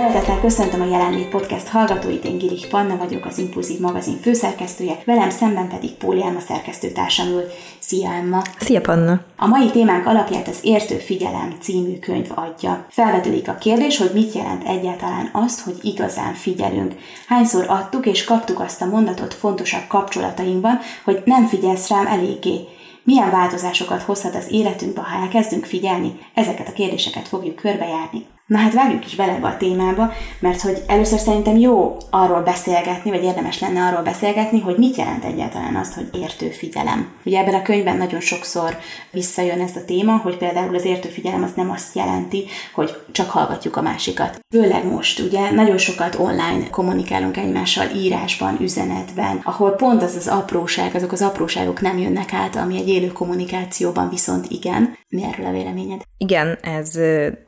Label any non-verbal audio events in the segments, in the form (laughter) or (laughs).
Szeretettel köszöntöm a Jelenlét Podcast hallgatóit, én Girich Panna vagyok, az Impulzív magazin főszerkesztője, velem szemben pedig Póli Emma szerkesztőtársam ül. Szia Emma! Szia Panna! A mai témánk alapját az Értő Figyelem című könyv adja. Felvetődik a kérdés, hogy mit jelent egyáltalán azt, hogy igazán figyelünk. Hányszor adtuk és kaptuk azt a mondatot fontosabb kapcsolatainkban, hogy nem figyelsz rám eléggé. Milyen változásokat hozhat az életünkbe, ha elkezdünk figyelni? Ezeket a kérdéseket fogjuk körbejárni. Na hát vágjuk is bele a témába, mert hogy először szerintem jó arról beszélgetni, vagy érdemes lenne arról beszélgetni, hogy mit jelent egyáltalán azt, hogy értő figyelem. Ugye ebben a könyvben nagyon sokszor visszajön ez a téma, hogy például az értő figyelem az nem azt jelenti, hogy csak hallgatjuk a másikat. Főleg most, ugye nagyon sokat online kommunikálunk egymással írásban, üzenetben, ahol pont az az apróság, azok az apróságok nem jönnek át, ami egy élő kommunikációban viszont igen. Mi erről a véleményed? Igen, ez,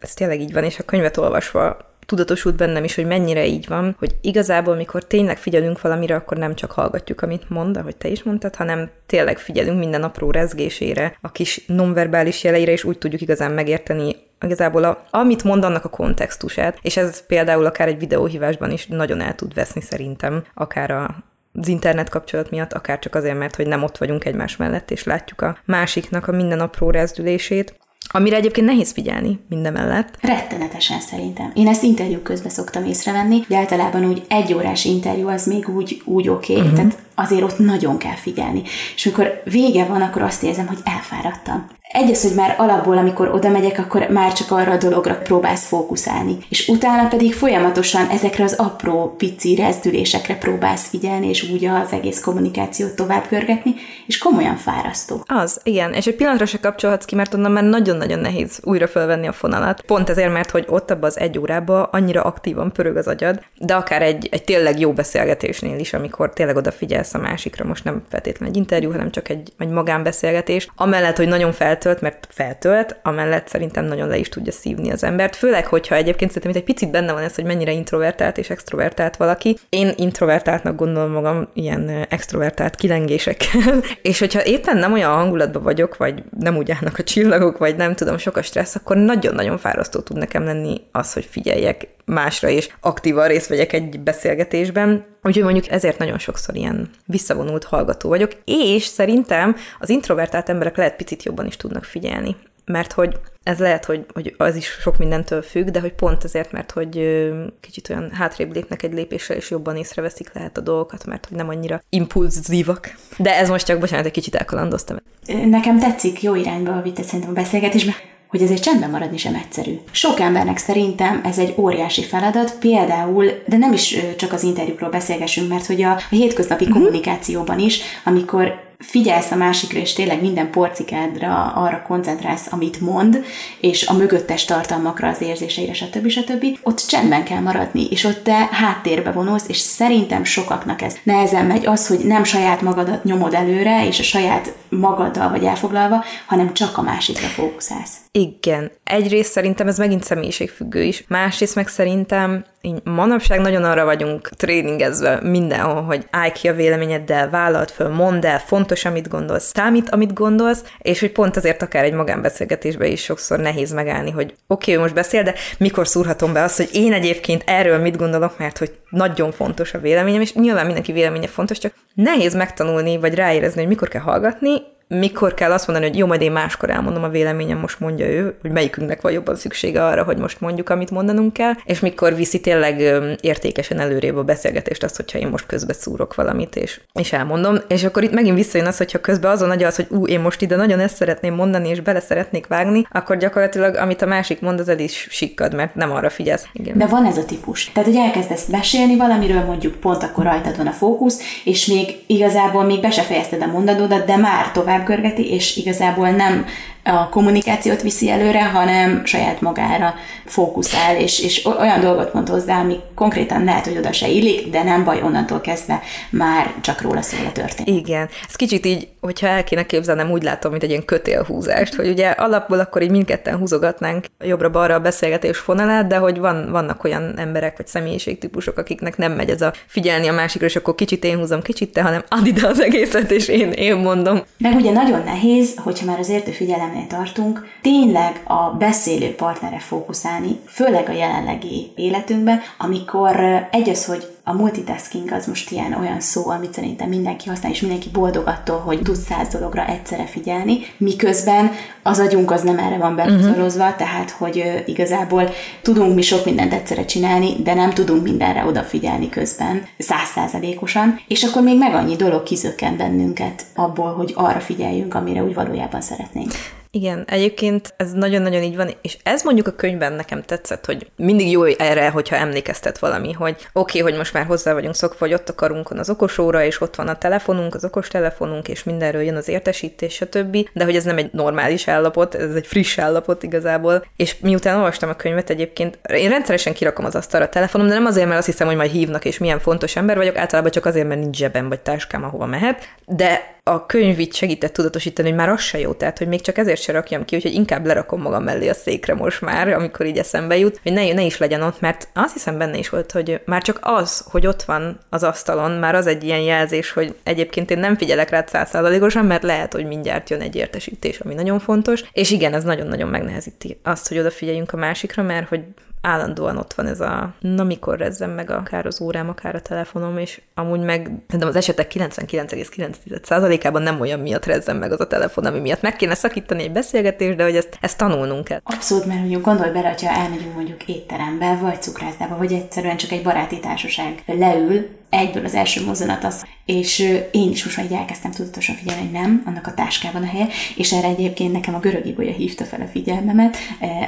ez tényleg így van, és a könyvet olvasva tudatosult bennem is, hogy mennyire így van, hogy igazából, mikor tényleg figyelünk valamire, akkor nem csak hallgatjuk, amit mond, ahogy te is mondtad, hanem tényleg figyelünk minden apró rezgésére, a kis nonverbális jeleire, és úgy tudjuk igazán megérteni igazából a, amit mond annak a kontextusát, és ez például akár egy videóhívásban is nagyon el tud veszni szerintem, akár a, az internet kapcsolat miatt, akár csak azért, mert hogy nem ott vagyunk egymás mellett, és látjuk a másiknak a minden apró rezdülését. Amire egyébként nehéz figyelni mindemellett. Rettenetesen szerintem. Én ezt interjú közben szoktam észrevenni, de általában úgy egy órás interjú az még úgy, úgy oké, okay, uh-huh. tehát azért ott nagyon kell figyelni. És amikor vége van, akkor azt érzem, hogy elfáradtam. Egy az, hogy már alapból, amikor oda megyek, akkor már csak arra a dologra próbálsz fókuszálni. És utána pedig folyamatosan ezekre az apró, pici rezdülésekre próbálsz figyelni, és úgy az egész kommunikációt tovább görgetni, és komolyan fárasztó. Az, igen. És egy pillanatra se kapcsolhatsz ki, mert onnan már nagyon-nagyon nehéz újra felvenni a fonalat. Pont ezért, mert hogy ott abban az egy órában annyira aktívan pörög az agyad, de akár egy, egy tényleg jó beszélgetésnél is, amikor tényleg odafigyelsz a másikra, most nem feltétlenül egy interjú, hanem csak egy, egy magánbeszélgetés, amellett, hogy nagyon fel feltölt, mert feltölt, amellett szerintem nagyon le is tudja szívni az embert. Főleg, hogyha egyébként szerintem egy picit benne van ez, hogy mennyire introvertált és extrovertált valaki. Én introvertáltnak gondolom magam ilyen extrovertált kilengésekkel, (laughs) és hogyha éppen nem olyan hangulatban vagyok, vagy nem úgy állnak a csillagok, vagy nem tudom, sok a stressz, akkor nagyon-nagyon fárasztó tud nekem lenni az, hogy figyeljek másra, és aktívan részt vegyek egy beszélgetésben. Úgyhogy mondjuk ezért nagyon sokszor ilyen visszavonult hallgató vagyok, és szerintem az introvertált emberek lehet picit jobban is tudnak figyelni. Mert hogy ez lehet, hogy, hogy az is sok mindentől függ, de hogy pont azért, mert hogy kicsit olyan hátrébb lépnek egy lépéssel, és jobban észreveszik lehet a dolgokat, mert hogy nem annyira impulzívak. De ez most csak, bocsánat, egy kicsit elkalandoztam. Nekem tetszik, jó irányba vitt szerintem a beszélgetésbe hogy ezért csendben maradni sem egyszerű. Sok embernek szerintem ez egy óriási feladat, például, de nem is csak az interjúkról beszélgessünk, mert hogy a, a hétköznapi uh-huh. kommunikációban is, amikor figyelsz a másikra, és tényleg minden porcikádra arra koncentrálsz, amit mond, és a mögöttes tartalmakra, az érzéseire, stb. stb. Ott csendben kell maradni, és ott te háttérbe vonulsz, és szerintem sokaknak ez nehezen megy az, hogy nem saját magadat nyomod előre, és a saját magaddal vagy elfoglalva, hanem csak a másikra fókuszálsz. Igen. Egyrészt szerintem ez megint személyiségfüggő is. Másrészt meg szerintem így manapság nagyon arra vagyunk tréningezve mindenhol, hogy állj ki a véleményeddel, vállalt föl, mondd el, fontos, amit gondolsz, számít, amit gondolsz, és hogy pont azért akár egy magánbeszélgetésben is sokszor nehéz megállni, hogy oké, okay, most beszél, de mikor szúrhatom be azt, hogy én egyébként erről mit gondolok, mert hogy nagyon fontos a véleményem, és nyilván mindenki véleménye fontos, csak nehéz megtanulni, vagy ráérezni, hogy mikor kell hallgatni, mikor kell azt mondani, hogy jó, majd én máskor elmondom a véleményem, most mondja ő, hogy melyikünknek van jobban szüksége arra, hogy most mondjuk, amit mondanunk kell, és mikor viszi tényleg értékesen előrébb a beszélgetést azt, hogyha én most közbe szúrok valamit, és, és elmondom. És akkor itt megint visszajön az, hogyha közben azon nagy az, hogy ú, én most ide nagyon ezt szeretném mondani, és bele szeretnék vágni, akkor gyakorlatilag, amit a másik mond, az el is sikkad, mert nem arra figyelsz. Igen. De van ez a típus. Tehát, hogy elkezdesz mesélni valamiről, mondjuk pont akkor rajtad van a fókusz, és még igazából még be se fejezted a mondatodat, de már tovább görgeti, és igazából nem a kommunikációt viszi előre, hanem saját magára fókuszál, és, és olyan dolgot mond hozzá, ami konkrétan lehet, hogy oda se illik, de nem baj, onnantól kezdve már csak róla szól a történet. Igen. Ez kicsit így, hogyha el kéne képzelnem, úgy látom, mint egy ilyen kötélhúzást, hogy ugye alapból akkor így mindketten húzogatnánk jobbra-balra a beszélgetés fonalát, de hogy van, vannak olyan emberek vagy személyiségtípusok, akiknek nem megy ez a figyelni a másikra, és akkor kicsit én húzom, kicsit te, hanem add ide az egészet, és én, én mondom. Meg ugye nagyon nehéz, hogyha már az értő figyelemnél tartunk, tényleg a beszélő partnere fókuszálni, főleg a jelenlegi életünkben, amikor egy az, hogy a multitasking az most ilyen olyan szó, amit szerintem mindenki használ, és mindenki boldog attól, hogy tud száz dologra egyszerre figyelni, miközben az agyunk az nem erre van bepozorozva, uh-huh. tehát hogy igazából tudunk mi sok mindent egyszerre csinálni, de nem tudunk mindenre odafigyelni közben, százszázalékosan, és akkor még meg annyi dolog kizökken bennünket abból, hogy arra figyeljünk, amire úgy valójában szeretnénk. Igen, egyébként ez nagyon-nagyon így van, és ez mondjuk a könyvben nekem tetszett, hogy mindig jó erre, hogyha emlékeztet valami, hogy oké, okay, hogy most már hozzá vagyunk szokva, vagy ott a karunkon az okosóra, és ott van a telefonunk, az okostelefonunk, és mindenről jön az értesítés, stb. De hogy ez nem egy normális állapot, ez egy friss állapot igazából. És miután olvastam a könyvet egyébként, én rendszeresen kirakom az asztalra a telefonom, de nem azért, mert azt hiszem, hogy majd hívnak, és milyen fontos ember vagyok, általában csak azért, mert nincs zsebem vagy táskám, ahova mehet. De a könyv így segített tudatosítani, hogy már az se jó, tehát hogy még csak ezért se rakjam ki, úgyhogy inkább lerakom magam mellé a székre most már, amikor így eszembe jut, hogy ne, ne is legyen ott, mert azt hiszem benne is volt, hogy már csak az, hogy ott van az asztalon, már az egy ilyen jelzés, hogy egyébként én nem figyelek rá százszázalékosan, mert lehet, hogy mindjárt jön egy értesítés, ami nagyon fontos, és igen, ez nagyon-nagyon megnehezíti azt, hogy odafigyeljünk a másikra, mert hogy állandóan ott van ez a, na mikor rezzem meg akár az órám, akár a telefonom, és amúgy meg de az esetek 99,9%-ában nem olyan miatt rezzem meg az a telefon, ami miatt meg kéne szakítani egy beszélgetést, de hogy ezt, ezt tanulnunk kell. Abszolút, mert mondjuk gondolj bele, hogyha elmegyünk mondjuk étterembe, vagy cukrászdába, vagy egyszerűen csak egy baráti társaság leül, egyből az első mozzanat az, és én is most már így elkezdtem tudatosan figyelni, hogy nem, annak a táskában a helye, és erre egyébként nekem a görög ibolya hívta fel a figyelmemet,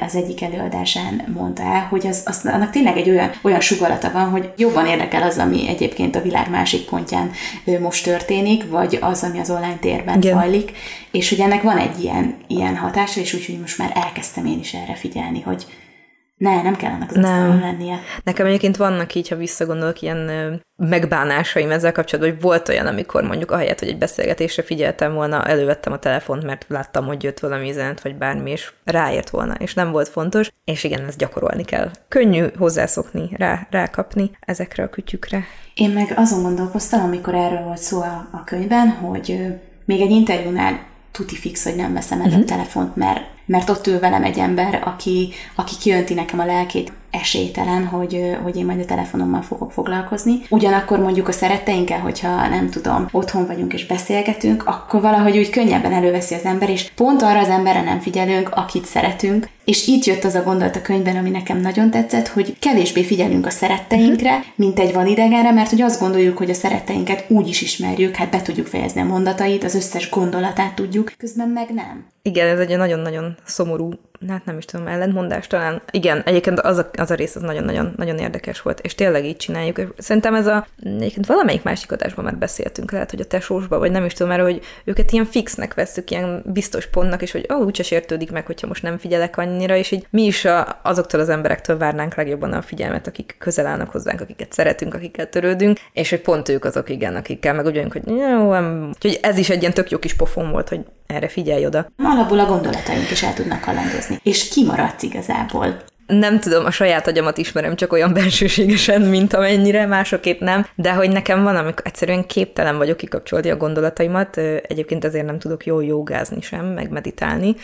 az egyik előadásán mondta el, hogy az, az, annak tényleg egy olyan, olyan sugalata van, hogy jobban érdekel az, ami egyébként a világ másik pontján most történik, vagy az, ami az online térben Igen. zajlik, és hogy ennek van egy ilyen, ilyen hatása, és úgyhogy most már elkezdtem én is erre figyelni, hogy, ne, nem kell annak az nem. lennie. Nekem egyébként vannak így, ha visszagondolok, ilyen megbánásaim ezzel kapcsolatban, hogy volt olyan, amikor mondjuk ahelyett, hogy egy beszélgetésre figyeltem volna, elővettem a telefont, mert láttam, hogy jött valami üzenet, vagy bármi, és ráért volna, és nem volt fontos, és igen, ezt gyakorolni kell. Könnyű hozzászokni, rá, rákapni ezekre a kütyükre. Én meg azon gondolkoztam, amikor erről volt szó a, a könyvben, hogy még egy interjúnál tuti fix, hogy nem veszem el uh-huh. a mhm. telefont, mert mert ott ül velem egy ember, aki, aki kijönti nekem a lelkét, esélytelen, hogy, hogy én majd a telefonommal fogok foglalkozni. Ugyanakkor mondjuk a szeretteinkkel, hogyha nem tudom, otthon vagyunk és beszélgetünk, akkor valahogy úgy könnyebben előveszi az ember, és pont arra az emberre nem figyelünk, akit szeretünk. És itt jött az a gondolat a könyvben, ami nekem nagyon tetszett, hogy kevésbé figyelünk a szeretteinkre, mint egy van idegenre, mert hogy azt gondoljuk, hogy a szeretteinket úgy is ismerjük, hát be tudjuk fejezni a mondatait, az összes gondolatát tudjuk, közben meg nem. Igen, ez egy nagyon-nagyon szomorú hát nem is tudom, ellentmondás talán. Igen, egyébként az a, az a rész az nagyon-nagyon nagyon érdekes volt, és tényleg így csináljuk. Szerintem ez a, egyébként valamelyik másik adásban már beszéltünk, lehet, hogy a tesósban, vagy nem is tudom erről, hogy őket ilyen fixnek veszük, ilyen biztos pontnak, és hogy ó, úgyse sértődik meg, hogyha most nem figyelek annyira, és így mi is a, azoktól az emberektől várnánk legjobban a figyelmet, akik közel állnak hozzánk, akiket szeretünk, akikkel törődünk, és hogy pont ők azok, igen, akikkel meg úgy vagyunk, hogy jó, nem. Úgyhogy ez is egy ilyen tök jó kis pofon volt, hogy erre figyelj oda. Alapból a gondolataink is el tudnak kalandozni, és kimaradsz igazából. Nem tudom, a saját agyamat ismerem csak olyan bensőségesen, mint amennyire, másokét nem, de hogy nekem van, amikor egyszerűen képtelen vagyok kikapcsolni a gondolataimat, egyébként ezért nem tudok jól jogázni sem, meg meditálni,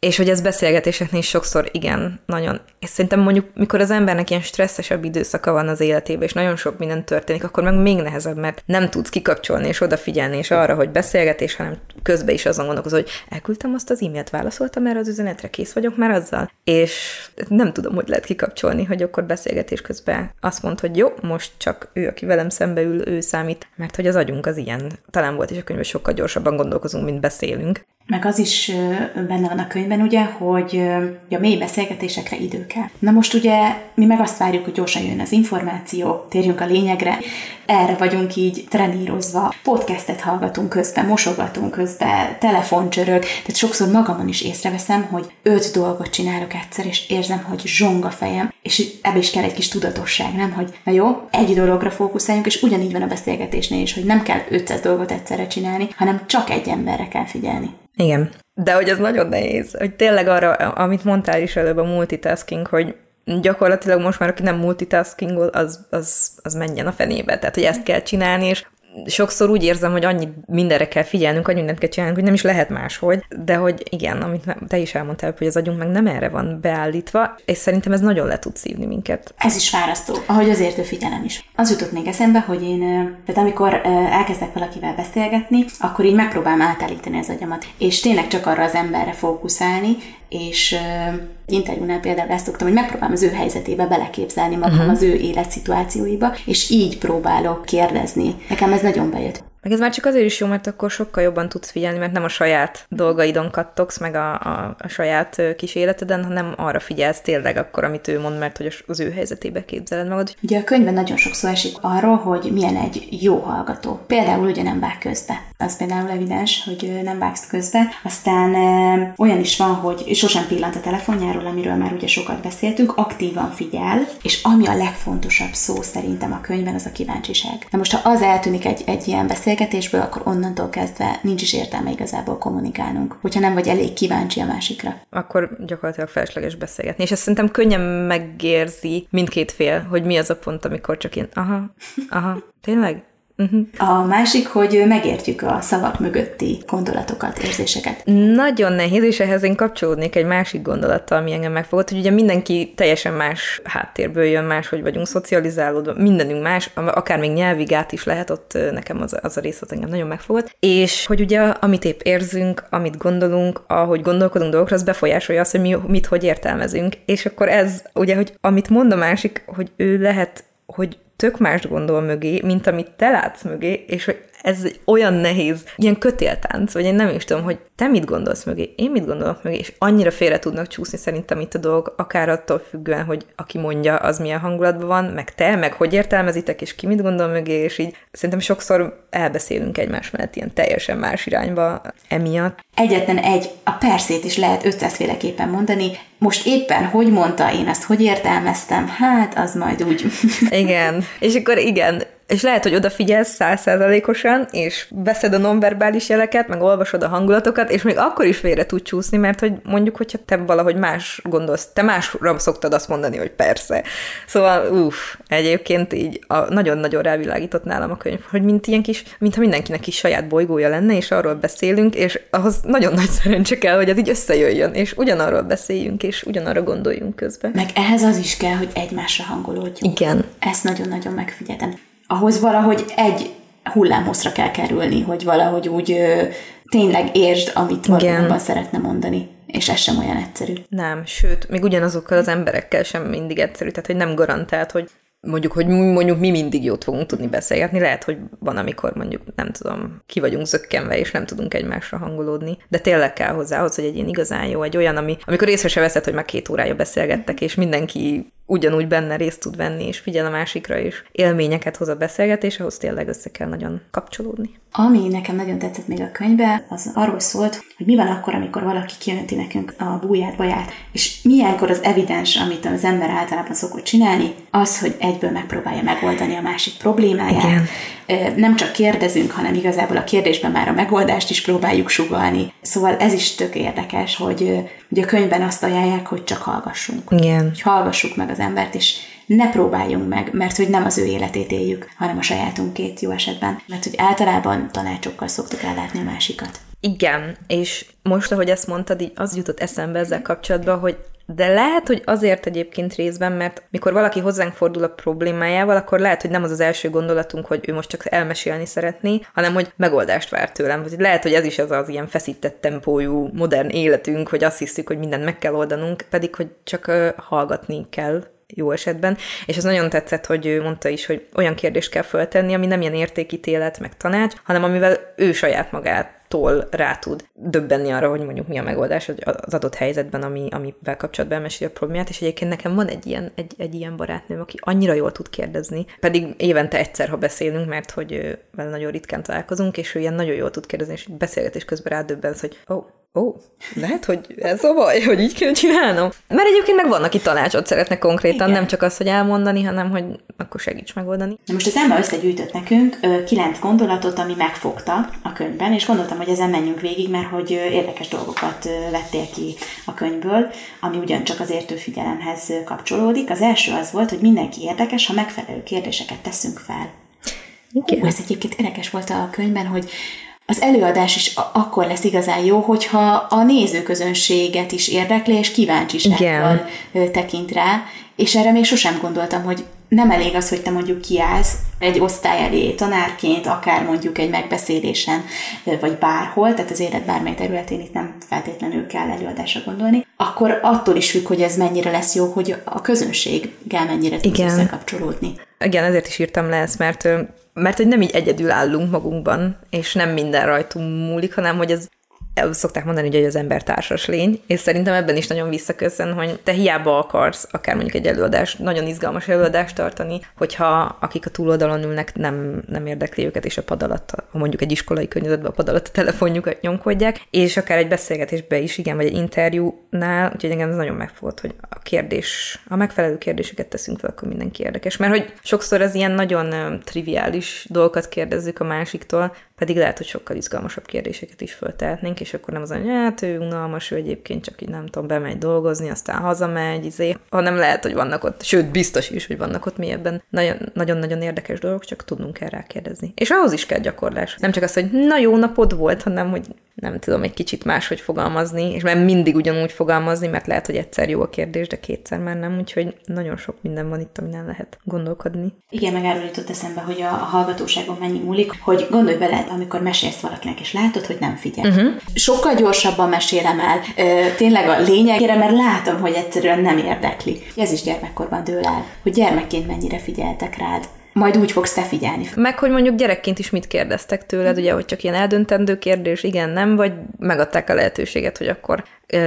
és hogy ez beszélgetéseknél is sokszor igen, nagyon. És szerintem mondjuk, mikor az embernek ilyen stresszesebb időszaka van az életében, és nagyon sok minden történik, akkor meg még nehezebb, mert nem tudsz kikapcsolni és odafigyelni, és arra, hogy beszélgetés, hanem közben is azon gondolkozol, hogy elküldtem azt az e-mailt, válaszoltam erre az üzenetre, kész vagyok már azzal. És nem tudom, hogy lehet kikapcsolni, hogy akkor beszélgetés közben azt mond, hogy jó, most csak ő, aki velem szembe ül, ő számít, mert hogy az agyunk az ilyen. Talán volt is a könyv, sokkal gyorsabban gondolkozunk, mint beszélünk. Meg az is benne van a könyvben, ugye, hogy a mély beszélgetésekre idő kell. Na most ugye mi meg azt várjuk, hogy gyorsan jön az információ, térjünk a lényegre. erre vagyunk így trenírozva. Podcastet hallgatunk közben, mosogatunk közben, telefoncsörög, tehát sokszor magamon is észreveszem, hogy öt dolgot csinálok egyszer, és érzem, hogy zsong a fejem, és ebbe is kell egy kis tudatosság, nem? Hogy na jó, egy dologra fókuszáljunk, és ugyanígy van a beszélgetésnél is, hogy nem kell 500 dolgot egyszerre csinálni, hanem csak egy emberre kell figyelni. Igen. De hogy ez nagyon nehéz, hogy tényleg arra, amit mondtál is előbb a multitasking, hogy gyakorlatilag most már aki nem multitaskingol, az, az, az menjen a fenébe. Tehát, hogy ezt kell csinálni, és sokszor úgy érzem, hogy annyi mindenre kell figyelnünk, hogy mindent kell csinálnunk, hogy nem is lehet máshogy, de hogy igen, amit te is elmondtál, hogy az agyunk meg nem erre van beállítva, és szerintem ez nagyon le tud szívni minket. Ez is fárasztó, ahogy az értő figyelem is. Az jutott még eszembe, hogy én, tehát amikor elkezdek valakivel beszélgetni, akkor így megpróbálom átállítani az agyamat, és tényleg csak arra az emberre fókuszálni, és uh, interjúnál például ezt szoktam, hogy megpróbálom az ő helyzetébe beleképzelni magam, uh-huh. az ő életszituációiba, és így próbálok kérdezni. Nekem ez nagyon bejött. Meg ez már csak azért is jó, mert akkor sokkal jobban tudsz figyelni, mert nem a saját dolgaidon kattogsz, meg a, a, a saját kis életeden, hanem arra figyelsz tényleg akkor, amit ő mond, mert hogy az ő helyzetébe képzeled magad. Ugye a könyvben nagyon sokszor esik arról, hogy milyen egy jó hallgató. Például ugye nem vág közbe. Az például evidens, hogy nem vágsz közbe. Aztán e, olyan is van, hogy sosem pillant a telefonjáról, amiről már ugye sokat beszéltünk, aktívan figyel, és ami a legfontosabb szó szerintem a könyvben, az a kíváncsiság. Na most, ha az eltűnik egy, egy ilyen beszélgetés, beszélgetésből, akkor onnantól kezdve nincs is értelme igazából kommunikálnunk, hogyha nem vagy elég kíváncsi a másikra. Akkor gyakorlatilag felesleges beszélgetni. És ezt szerintem könnyen megérzi mindkét fél, hogy mi az a pont, amikor csak én, aha, aha, tényleg? Uh-huh. A másik, hogy megértjük a szavak mögötti gondolatokat, érzéseket. Nagyon nehéz, és ehhez én kapcsolódnék egy másik gondolattal, ami engem megfogott, hogy ugye mindenki teljesen más háttérből jön, más, hogy vagyunk szocializálódva, mindenünk más, akár még nyelvi gát is lehet, ott nekem az, az a rész az engem nagyon megfogott. És hogy ugye amit épp érzünk, amit gondolunk, ahogy gondolkodunk dolgokra, az befolyásolja azt, hogy mi mit hogy értelmezünk. És akkor ez ugye, hogy amit mond a másik, hogy ő lehet, hogy tök más gondol mögé, mint amit te látsz mögé, és hogy ez olyan nehéz, ilyen kötéltánc, vagy én nem is tudom, hogy te mit gondolsz mögé, én mit gondolok mögé, és annyira félre tudnak csúszni szerintem itt a dolgok, akár attól függően, hogy aki mondja, az milyen hangulatban van, meg te, meg hogy értelmezitek, és ki mit gondol mögé, és így szerintem sokszor elbeszélünk egymás mellett ilyen teljesen más irányba emiatt. Egyetlen egy, a perszét is lehet 500 féleképpen mondani, most éppen hogy mondta, én ezt hogy értelmeztem, hát az majd úgy. Igen, és akkor igen, és lehet, hogy odafigyelsz százszázalékosan, és veszed a nonverbális jeleket, meg olvasod a hangulatokat, és még akkor is félre tud csúszni, mert hogy mondjuk, hogyha te valahogy más gondolsz, te másra szoktad azt mondani, hogy persze. Szóval, uff, egyébként így a, nagyon-nagyon rávilágított nálam a könyv, hogy mint ilyen kis, mintha mindenkinek is saját bolygója lenne, és arról beszélünk, és ahhoz nagyon nagy szerencse kell, hogy ez így összejöjjön, és ugyanarról beszéljünk, és ugyanarra gondoljunk közben. Meg ehhez az is kell, hogy egymásra hangolódjunk. Igen. Ezt nagyon-nagyon megfigyeltem ahhoz valahogy egy hullámhosszra kell kerülni, hogy valahogy úgy ö, tényleg értsd, amit valójában szeretne mondani. És ez sem olyan egyszerű. Nem, sőt, még ugyanazokkal az emberekkel sem mindig egyszerű, tehát hogy nem garantált, hogy mondjuk, hogy mondjuk mi mindig jót fogunk tudni beszélgetni, lehet, hogy van, amikor mondjuk, nem tudom, ki vagyunk zökkenve, és nem tudunk egymásra hangolódni, de tényleg kell hozzá, hogy egy ilyen igazán jó, egy olyan, ami, amikor észre se veszed, hogy már két órája beszélgettek, és mindenki ugyanúgy benne részt tud venni, és figyel a másikra, és élményeket hoz a beszélgetés, ahhoz tényleg össze kell nagyon kapcsolódni. Ami nekem nagyon tetszett még a könyvbe, az arról szólt, hogy mi van akkor, amikor valaki kijönti nekünk a búját, baját, és milyenkor az evidens, amit az ember általában szokott csinálni, az, hogy egyből megpróbálja megoldani a másik problémáját. Igen. Nem csak kérdezünk, hanem igazából a kérdésben már a megoldást is próbáljuk sugalni. Szóval ez is tök érdekes, hogy ugye a könyvben azt ajánlják, hogy csak hallgassunk. Igen. Hogy hallgassuk meg az embert, és ne próbáljunk meg, mert hogy nem az ő életét éljük, hanem a sajátunkét jó esetben. Mert hogy általában tanácsokkal szoktuk ellátni a másikat. Igen, és most, ahogy ezt mondtad, így az jutott eszembe ezzel kapcsolatban, hogy de lehet, hogy azért egyébként részben, mert mikor valaki hozzánk fordul a problémájával, akkor lehet, hogy nem az az első gondolatunk, hogy ő most csak elmesélni szeretné, hanem hogy megoldást vár tőlem. Lehet, hogy ez is az az ilyen feszített tempójú modern életünk, hogy azt hiszük, hogy mindent meg kell oldanunk, pedig hogy csak uh, hallgatni kell jó esetben, és ez nagyon tetszett, hogy ő mondta is, hogy olyan kérdést kell föltenni, ami nem ilyen értékítélet, meg tanács, hanem amivel ő saját magát tól rá tud döbbenni arra, hogy mondjuk mi a megoldás az adott helyzetben, ami, amivel kapcsolatban elmeséli a problémát, és egyébként nekem van egy ilyen, egy, egy ilyen barátnőm, aki annyira jól tud kérdezni, pedig évente egyszer, ha beszélünk, mert hogy vele nagyon ritkán találkozunk, és ő ilyen nagyon jól tud kérdezni, és beszélgetés közben rádöbbensz, hogy ó, oh, ó, oh, lehet, hogy ez a baj, hogy így kell csinálnom. Mert egyébként meg vannak itt tanácsot szeretnek konkrétan, Igen. nem csak azt, hogy elmondani, hanem hogy akkor segíts megoldani. Na most az Emma összegyűjtött nekünk ö, kilenc gondolatot, ami megfogta a könyvben, és gondoltam, hogy ezen menjünk végig, mert hogy érdekes dolgokat vettél ki a könyvből, ami ugyancsak az értő figyelemhez kapcsolódik. Az első az volt, hogy mindenki érdekes, ha megfelelő kérdéseket teszünk fel. Igen. Ó, ez egyébként érdekes volt a könyvben, hogy az előadás is akkor lesz igazán jó, hogyha a nézőközönséget is érdekli, és kíváncsisággal tekint rá, és erre még sosem gondoltam, hogy nem elég az, hogy te mondjuk kiállsz egy osztály elé tanárként, akár mondjuk egy megbeszélésen, vagy bárhol, tehát az élet bármely területén itt nem feltétlenül kell előadásra gondolni, akkor attól is függ, hogy ez mennyire lesz jó, hogy a közönséggel mennyire tudsz összekapcsolódni. Igen, ezért is írtam le ezt, mert mert hogy nem így egyedül állunk magunkban, és nem minden rajtunk múlik, hanem hogy ez szokták mondani, hogy az ember társas lény, és szerintem ebben is nagyon visszaköszön, hogy te hiába akarsz akár mondjuk egy előadást, nagyon izgalmas előadást tartani, hogyha akik a túloldalon ülnek, nem, nem érdekli őket, és a pad alatt, ha mondjuk egy iskolai környezetben a pad alatt a telefonjukat nyomkodják, és akár egy beszélgetésbe is, igen, vagy egy interjúnál, úgyhogy engem ez nagyon megfogott, hogy a kérdés, a megfelelő kérdéseket teszünk fel, akkor mindenki érdekes. Mert hogy sokszor az ilyen nagyon triviális dolgokat kérdezzük a másiktól, pedig lehet, hogy sokkal izgalmasabb kérdéseket is föltehetnénk, és akkor nem az, hogy hát ő unalmas, ő egyébként csak így nem tudom, bemegy dolgozni, aztán hazamegy, izé, hanem lehet, hogy vannak ott, sőt, biztos is, hogy vannak ott mélyebben nagyon-nagyon érdekes dolgok, csak tudnunk kell rákérdezni. És ahhoz is kell gyakorlás. Nem csak az, hogy na jó napod volt, hanem hogy nem tudom egy kicsit máshogy fogalmazni, és nem mindig ugyanúgy fogalmazni, mert lehet, hogy egyszer jó a kérdés, de kétszer már nem, úgyhogy nagyon sok minden van itt, amin lehet gondolkodni. Igen, meg erről jutott eszembe, hogy a, a hallgatóságon mennyi múlik, hogy gondolj bele, amikor mesélsz valakinek, és látod, hogy nem figyel. Uh-huh. Sokkal gyorsabban mesélem el tényleg a lényegére, mert látom, hogy egyszerűen nem érdekli. Ez is gyermekkorban dől el, hogy gyermekként mennyire figyeltek rád majd úgy fogsz te figyelni. Meg, hogy mondjuk gyerekként is mit kérdeztek tőled, ugye, hogy csak ilyen eldöntendő kérdés, igen, nem, vagy megadták a lehetőséget, hogy akkor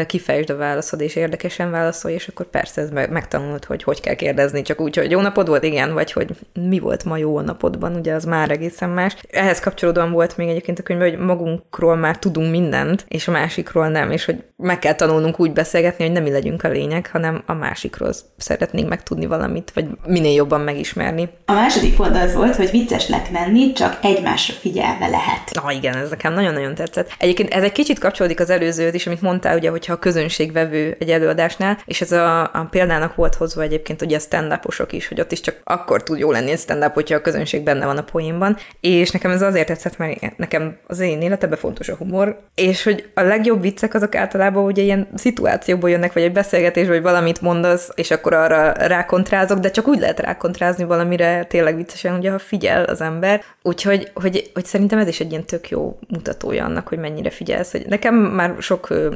kifejtsd a válaszod, és érdekesen válaszolj, és akkor persze ez megtanult, hogy hogy kell kérdezni, csak úgy, hogy jó napod volt, igen, vagy hogy mi volt ma jó a napodban, ugye az már egészen más. Ehhez kapcsolódóan volt még egyébként a könyvben, hogy magunkról már tudunk mindent, és a másikról nem, és hogy meg kell tanulnunk úgy beszélgetni, hogy nem mi legyünk a lényeg, hanem a másikról szeretnénk megtudni valamit, vagy minél jobban megismerni. A második pont az volt, hogy vicces lett lenni, csak egymásra figyelve lehet. Na igen, ez nekem nagyon-nagyon tetszett. Egyébként ez egy kicsit kapcsolódik az előzőt is, amit mondtál, ugye hogyha a közönség vevő egy előadásnál, és ez a, a példának volt hozva egyébként ugye a stand is, hogy ott is csak akkor tud jó lenni egy stand-up, hogyha a közönség benne van a poénban, és nekem ez azért tetszett, mert nekem az én életemben fontos a humor, és hogy a legjobb viccek azok általában ugye ilyen szituációból jönnek, vagy egy beszélgetés, vagy valamit mondasz, és akkor arra rákontrázok, de csak úgy lehet rákontrázni valamire tényleg viccesen, ugye, ha figyel az ember. Úgyhogy hogy, hogy szerintem ez is egy ilyen tök jó mutatója annak, hogy mennyire figyelsz. Hogy nekem már sok ö,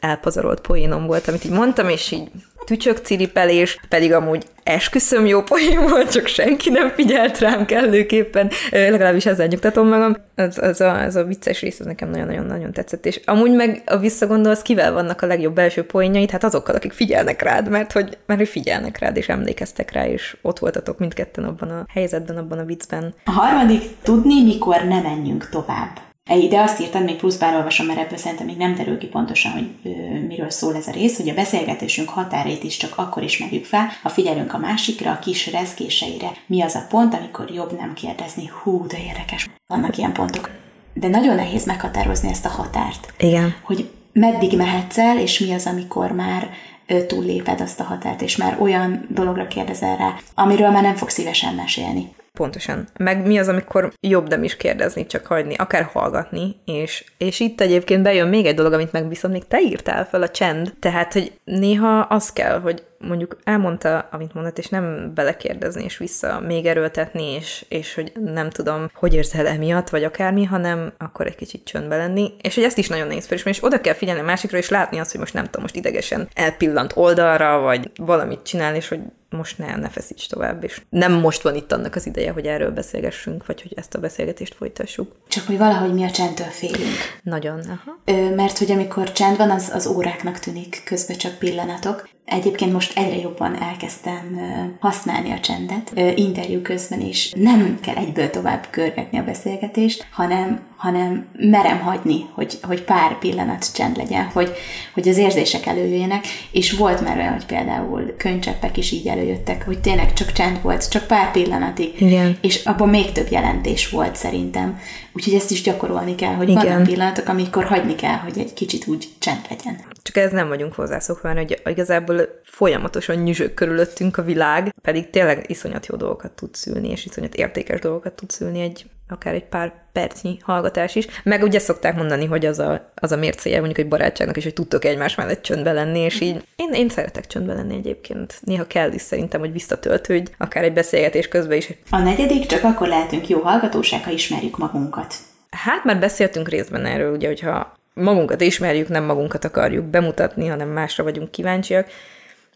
elpazarolt poénom volt, amit így mondtam, és így tücsök ciripelés, pedig amúgy esküszöm jó poén volt, csak senki nem figyelt rám kellőképpen, legalábbis ezzel nyugtatom magam. Ez, ez, a, ez a vicces rész, ez nekem nagyon-nagyon-nagyon tetszett, és amúgy meg a visszagondolsz, kivel vannak a legjobb belső poénjait, hát azokkal, akik figyelnek rád, mert hogy, mert hogy figyelnek rád, és emlékeztek rá, és ott voltatok mindketten abban a helyzetben, abban a viccben. A harmadik, tudni, mikor ne menjünk tovább. Ide azt írtad, még pluszban olvasom, mert ebből szerintem még nem derül ki pontosan, hogy ö, miről szól ez a rész, hogy a beszélgetésünk határét is csak akkor ismerjük fel, ha figyelünk a másikra, a kis rezgéseire. Mi az a pont, amikor jobb nem kérdezni? Hú, de érdekes. Vannak ilyen pontok. De nagyon nehéz meghatározni ezt a határt. Igen. Hogy meddig mehetsz el, és mi az, amikor már túlléped azt a határt, és már olyan dologra kérdezel rá, amiről már nem fog szívesen mesélni. Pontosan. Meg mi az, amikor jobb nem is kérdezni, csak hagyni, akár hallgatni, és, és itt egyébként bejön még egy dolog, amit meg viszont még te írtál fel, a csend. Tehát, hogy néha az kell, hogy mondjuk elmondta, amit mondott, és nem belekérdezni, és vissza még erőltetni, és, és hogy nem tudom, hogy érzel emiatt, vagy akármi, hanem akkor egy kicsit csöndbe lenni. És hogy ezt is nagyon nehéz felismerni, és oda kell figyelni a másikra, és látni azt, hogy most nem tudom, most idegesen elpillant oldalra, vagy valamit csinál, és hogy most ne, ne feszíts tovább, és nem most van itt annak az ideje, hogy erről beszélgessünk, vagy hogy ezt a beszélgetést folytassuk. Csak hogy valahogy mi a csendtől félünk. Nagyon, aha. Ö, mert hogy amikor csend van, az, az óráknak tűnik, közben csak pillanatok. Egyébként most egyre jobban elkezdtem használni a csendet interjú közben is. Nem kell egyből tovább körgetni a beszélgetést, hanem, hanem merem hagyni, hogy, hogy pár pillanat csend legyen, hogy, hogy az érzések előjöjjenek, és volt már olyan, hogy például könycseppek is így előjöttek, hogy tényleg csak csend volt, csak pár pillanatig, Igen. és abban még több jelentés volt szerintem. Úgyhogy ezt is gyakorolni kell, hogy Igen. vannak pillanatok, amikor hagyni kell, hogy egy kicsit úgy csend legyen. Csak ez nem vagyunk hozzászokva, hogy igazából folyamatosan nyüzsök körülöttünk a világ, pedig tényleg iszonyat jó dolgokat tud szülni, és iszonyat értékes dolgokat tud szülni egy akár egy pár percnyi hallgatás is. Meg ugye szokták mondani, hogy az a, az a mércéje mondjuk egy barátságnak is, hogy tudtok egymás mellett csöndbe lenni, és így én, én szeretek csöndbe lenni egyébként. Néha kell is szerintem, hogy visszatöltődj, akár egy beszélgetés közben is. A negyedik csak akkor lehetünk jó hallgatóság, ha ismerjük magunkat. Hát már beszéltünk részben erről, ugye, hogyha magunkat ismerjük, nem magunkat akarjuk bemutatni, hanem másra vagyunk kíváncsiak.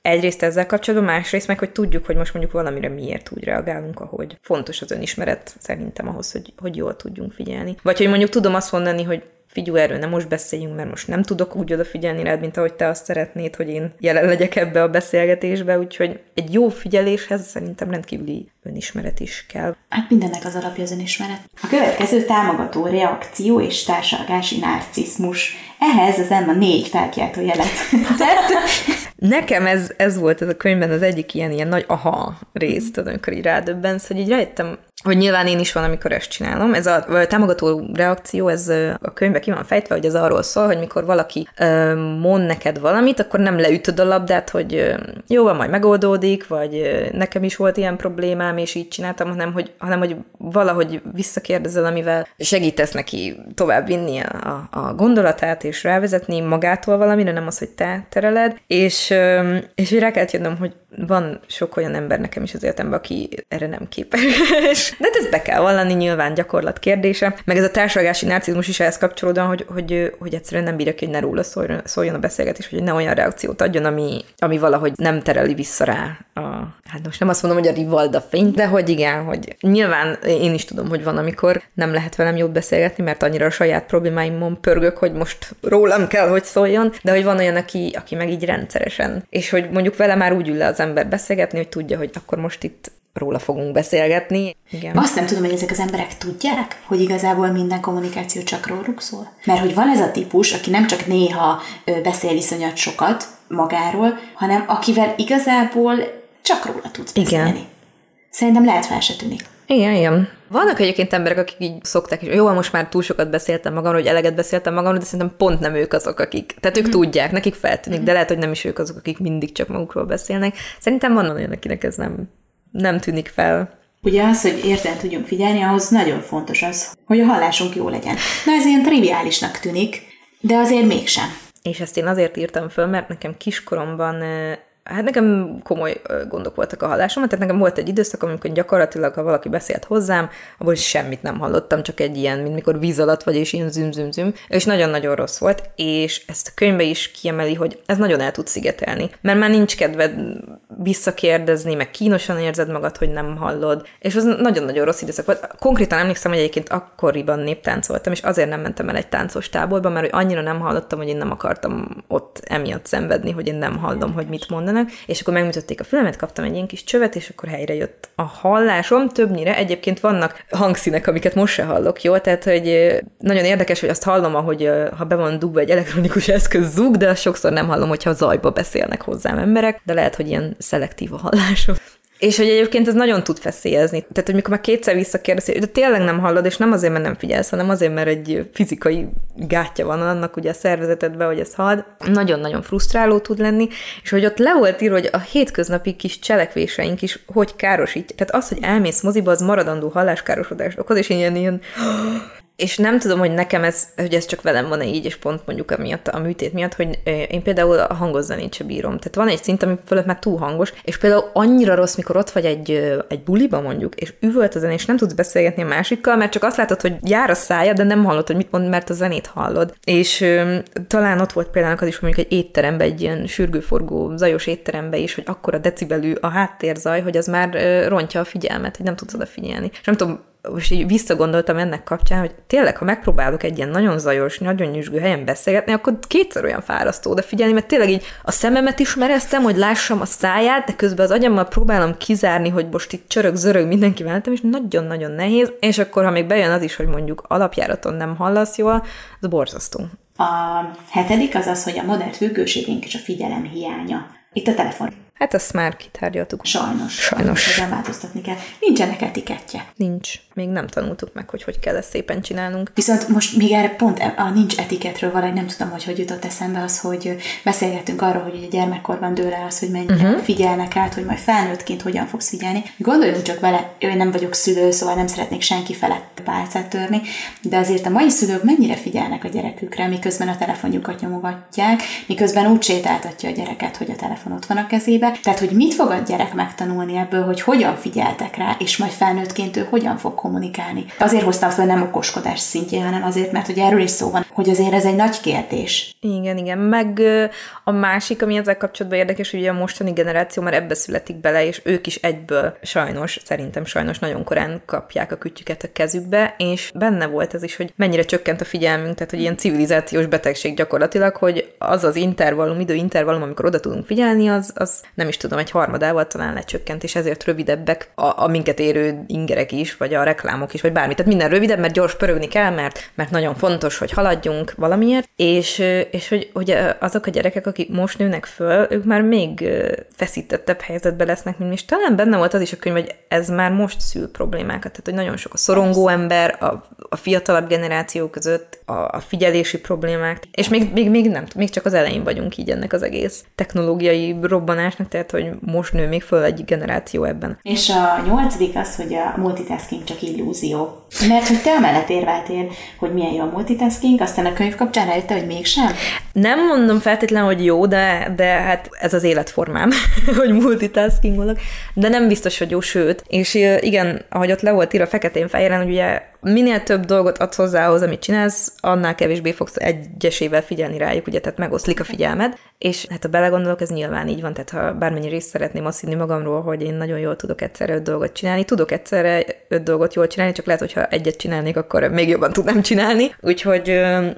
Egyrészt ezzel kapcsolatban, másrészt meg, hogy tudjuk, hogy most mondjuk valamire miért úgy reagálunk, ahogy fontos az önismeret szerintem ahhoz, hogy, hogy jól tudjunk figyelni. Vagy hogy mondjuk tudom azt mondani, hogy figyú, erről nem most beszéljünk, mert most nem tudok úgy odafigyelni rád, mint ahogy te azt szeretnéd, hogy én jelen legyek ebbe a beszélgetésbe, úgyhogy egy jó figyeléshez szerintem rendkívüli önismeret is kell. Hát mindennek az alapja az önismeret. A következő támogató reakció és társalgási narcizmus. Ehhez az Emma négy felkiáltó jelet tett. Nekem ez, ez volt ez a könyvben az egyik ilyen, ilyen nagy aha rész, tudod, amikor így rádöbbensz, hogy így rájöttem, hogy nyilván én is van, amikor ezt csinálom. Ez a, a támogató reakció, ez a könyvben ki van fejtve, hogy ez arról szól, hogy mikor valaki ö, mond neked valamit, akkor nem leütöd a labdát, hogy ö, jó, van, majd megoldódik, vagy ö, nekem is volt ilyen problémám, és így csináltam, hanem hogy, hanem, hogy valahogy visszakérdezel, amivel segítesz neki tovább vinni a, a gondolatát, és rávezetni magától valamire, nem az, hogy te tereled, és, és rá kellett jönnöm, hogy van sok olyan ember nekem is az életemben, aki erre nem képes. (laughs) De hát ez be kell vallani, nyilván gyakorlat kérdése. Meg ez a társadalmi narcizmus is ehhez kapcsolódóan, hogy, hogy, hogy egyszerűen nem bírja ki, hogy ne róla szóljon, szóljon a beszélgetés, hogy ne olyan reakciót adjon, ami, ami valahogy nem tereli vissza rá a, hát most nem azt mondom, hogy a rivalda fényt, de hogy igen, hogy nyilván én is tudom, hogy van, amikor nem lehet velem jót beszélgetni, mert annyira a saját problémáimon pörgök, hogy most rólam kell, hogy szóljon, de hogy van olyan, aki, aki meg így rendszeresen. És hogy mondjuk vele már úgy ül le az ember beszélgetni, hogy tudja, hogy akkor most itt róla fogunk beszélgetni. Igen. Azt nem tudom, hogy ezek az emberek tudják, hogy igazából minden kommunikáció csak róluk szól. Mert hogy van ez a típus, aki nem csak néha beszél iszonyat sokat magáról, hanem akivel igazából csak róla tudsz beszélni. Igen. Szerintem lehet fel se tűnik. Igen, igen. Vannak egyébként emberek, akik így szokták, és jó, most már túl sokat beszéltem magamról, hogy eleget beszéltem magamról, de szerintem pont nem ők azok, akik. Tehát ők mm. tudják, nekik feltűnik, mm. de lehet, hogy nem is ők azok, akik mindig csak magukról beszélnek. Szerintem van olyan, akinek ez nem, nem tűnik fel. Ugye az, hogy érten tudjunk figyelni, ahhoz nagyon fontos az, hogy a hallásunk jó legyen. Na ez ilyen triviálisnak tűnik, de azért mégsem. És ezt én azért írtam föl, mert nekem kiskoromban Hát nekem komoly gondok voltak a hallásommal, tehát nekem volt egy időszak, amikor gyakorlatilag, ha valaki beszélt hozzám, abból semmit nem hallottam, csak egy ilyen, mint mikor víz alatt vagy, és ilyen züm, züm, züm, és nagyon-nagyon rossz volt, és ezt a könyvbe is kiemeli, hogy ez nagyon el tud szigetelni, mert már nincs kedved visszakérdezni, meg kínosan érzed magad, hogy nem hallod, és az nagyon-nagyon rossz időszak volt. Konkrétan emlékszem, hogy egyébként akkoriban néptáncoltam, és azért nem mentem el egy táncos táborba, mert annyira nem hallottam, hogy én nem akartam ott emiatt szenvedni, hogy én nem hallom, hogy mit mondanak, és akkor megmutatték a filmet, kaptam egy ilyen kis csövet, és akkor helyre jött a hallásom. Többnyire egyébként vannak hangszínek, amiket most se hallok, jó? Tehát, hogy nagyon érdekes, hogy azt hallom, ahogy ha be van dugva egy elektronikus (laughs) eszköz zúg, de sokszor nem hallom, hogyha zajba beszélnek hozzám emberek, de lehet, hogy ilyen szelektív a hallásom. És hogy egyébként ez nagyon tud feszélyezni. Tehát, hogy mikor már kétszer visszakérdezi, de tényleg nem hallod, és nem azért, mert nem figyelsz, hanem azért, mert egy fizikai gátja van annak ugye a szervezetedben, hogy ez hallod, nagyon-nagyon frusztráló tud lenni, és hogy ott le volt írva, hogy a hétköznapi kis cselekvéseink is hogy károsítja. Tehát az, hogy elmész moziba, az maradandó halláskárosodást okoz, és ilyen, ilyen és nem tudom, hogy nekem ez, hogy ez csak velem van-e így, és pont mondjuk amiatt, a műtét miatt, hogy én például a hangos zenét sem bírom. Tehát van egy szint, ami fölött már túl hangos, és például annyira rossz, mikor ott vagy egy, egy buliba mondjuk, és üvölt a zenét, és nem tudsz beszélgetni a másikkal, mert csak azt látod, hogy jár a szája, de nem hallod, hogy mit mond, mert a zenét hallod. És ö, talán ott volt például az is, hogy mondjuk egy étterembe, egy ilyen sürgőforgó, zajos étterembe is, hogy akkora decibelű a háttérzaj, hogy az már ö, rontja a figyelmet, hogy nem tudsz odafigyelni. És nem tudom, most így visszagondoltam ennek kapcsán, hogy tényleg, ha megpróbálok egy ilyen nagyon zajos, nagyon nyüzsgő helyen beszélgetni, akkor kétszer olyan fárasztó oda figyelni, mert tényleg így a szememet is mereztem, hogy lássam a száját, de közben az agyammal próbálom kizárni, hogy most itt csörög, zörög mindenki mellettem, és nagyon-nagyon nehéz, és akkor, ha még bejön az is, hogy mondjuk alapjáraton nem hallasz jól, az borzasztó. A hetedik az az, hogy a modern függőségünk és a figyelem hiánya. Itt a telefon Hát azt már kitárgyaltuk. Sajnos. Sajnos. Ezen változtatni kell. Nincsenek etikettje. Nincs. Még nem tanultuk meg, hogy hogy kell ezt szépen csinálnunk. Viszont most még erre pont e- a nincs etiketről valahogy nem tudom, hogy hogy jutott eszembe az, hogy beszélgettünk arról, hogy a gyermekkorban dől el az, hogy mennyire uh-huh. figyelnek át, hogy majd felnőttként hogyan fogsz figyelni. Gondoljunk csak vele, én nem vagyok szülő, szóval nem szeretnék senki felett pálcát törni, de azért a mai szülők mennyire figyelnek a gyerekükre, miközben a telefonjukat nyomogatják, miközben úgy sétáltatja a gyereket, hogy a telefon ott van a kezébe, tehát, hogy mit fog a gyerek megtanulni ebből, hogy hogyan figyeltek rá, és majd felnőttként ő hogyan fog kommunikálni. Azért hoztam föl nem okoskodás szintjén, hanem azért, mert hogy erről is szó van, hogy azért ez egy nagy kérdés. Igen, igen. Meg a másik, ami ezzel kapcsolatban érdekes, hogy a mostani generáció már ebbe születik bele, és ők is egyből sajnos, szerintem sajnos nagyon korán kapják a kütyüket a kezükbe, és benne volt ez is, hogy mennyire csökkent a figyelmünk, tehát hogy ilyen civilizációs betegség gyakorlatilag, hogy az az intervallum, időintervallum, amikor oda tudunk figyelni, az, az nem is tudom, egy harmadával talán lecsökkent, és ezért rövidebbek a, a minket érő ingerek is, vagy a reklámok is, vagy bármi. Tehát minden rövidebb, mert gyors pörögni kell, mert, mert nagyon fontos, hogy haladjunk valamiért, és, és hogy, hogy azok a gyerekek, akik most nőnek föl, ők már még feszítettebb helyzetbe lesznek, mint mi. És talán benne volt az is a könyv, hogy ez már most szül problémákat, tehát hogy nagyon sok a szorongó ember, a, a fiatalabb generáció között, a, a figyelési problémák, és még, még, még nem, még csak az elején vagyunk így ennek az egész technológiai robbanásnak, tehát hogy most nő még föl egy generáció ebben. És a nyolcadik az, hogy a multitasking csak illúzió. Mert hogy te amellett érveltél, hogy milyen jó a multitasking, aztán a könyv kapcsán rájöttél, hogy mégsem? Nem mondom feltétlenül, hogy jó, de, de hát ez az életformám, (laughs) hogy multitaskingolok, de nem biztos, hogy jó, sőt. És igen, ahogy ott le volt írva feketén-fehéren, hogy ugye minél több dolgot adsz hozzá ahhoz, amit csinálsz, annál kevésbé fogsz egyesével figyelni rájuk, ugye, tehát megoszlik a figyelmed, és hát ha belegondolok, ez nyilván így van, tehát ha bármennyi részt szeretném azt hinni magamról, hogy én nagyon jól tudok egyszerre öt dolgot csinálni, tudok egyszerre öt dolgot jól csinálni, csak lehet, hogyha egyet csinálnék, akkor még jobban tudnám csinálni, úgyhogy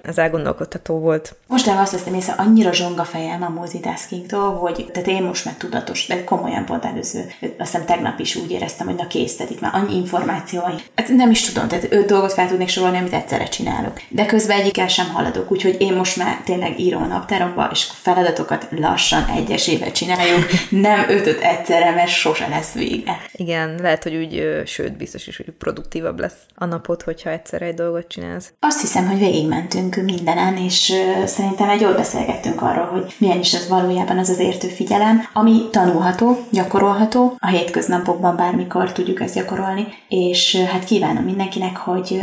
ez elgondolkodható volt. Most el azt veszem észre, annyira zsonga fejem a multitaskingtól, hogy tehát én most meg tudatos, de komolyan pont előző, azt hiszem tegnap is úgy éreztem, hogy na kész, tehát itt már annyi információ, hát nem is tudom, tehát öt dolgot fel tudnék sorolni, amit egyszerre csinálok. De közben egyikkel sem haladok, úgyhogy én most már tényleg írom a naptáromba, és a feladatokat lassan egyesével csináljuk, nem ötöt egyszerre, mert sose lesz vége. Igen, lehet, hogy úgy, sőt, biztos is, hogy produktívabb lesz a napot, hogyha egyszerre egy dolgot csinálsz. Azt hiszem, hogy végigmentünk mindenen, és szerintem egy jól beszélgettünk arról, hogy milyen is ez valójában az az értő figyelem, ami tanulható, gyakorolható, a hétköznapokban bármikor tudjuk ezt gyakorolni, és hát kívánom mindenkinek, hogy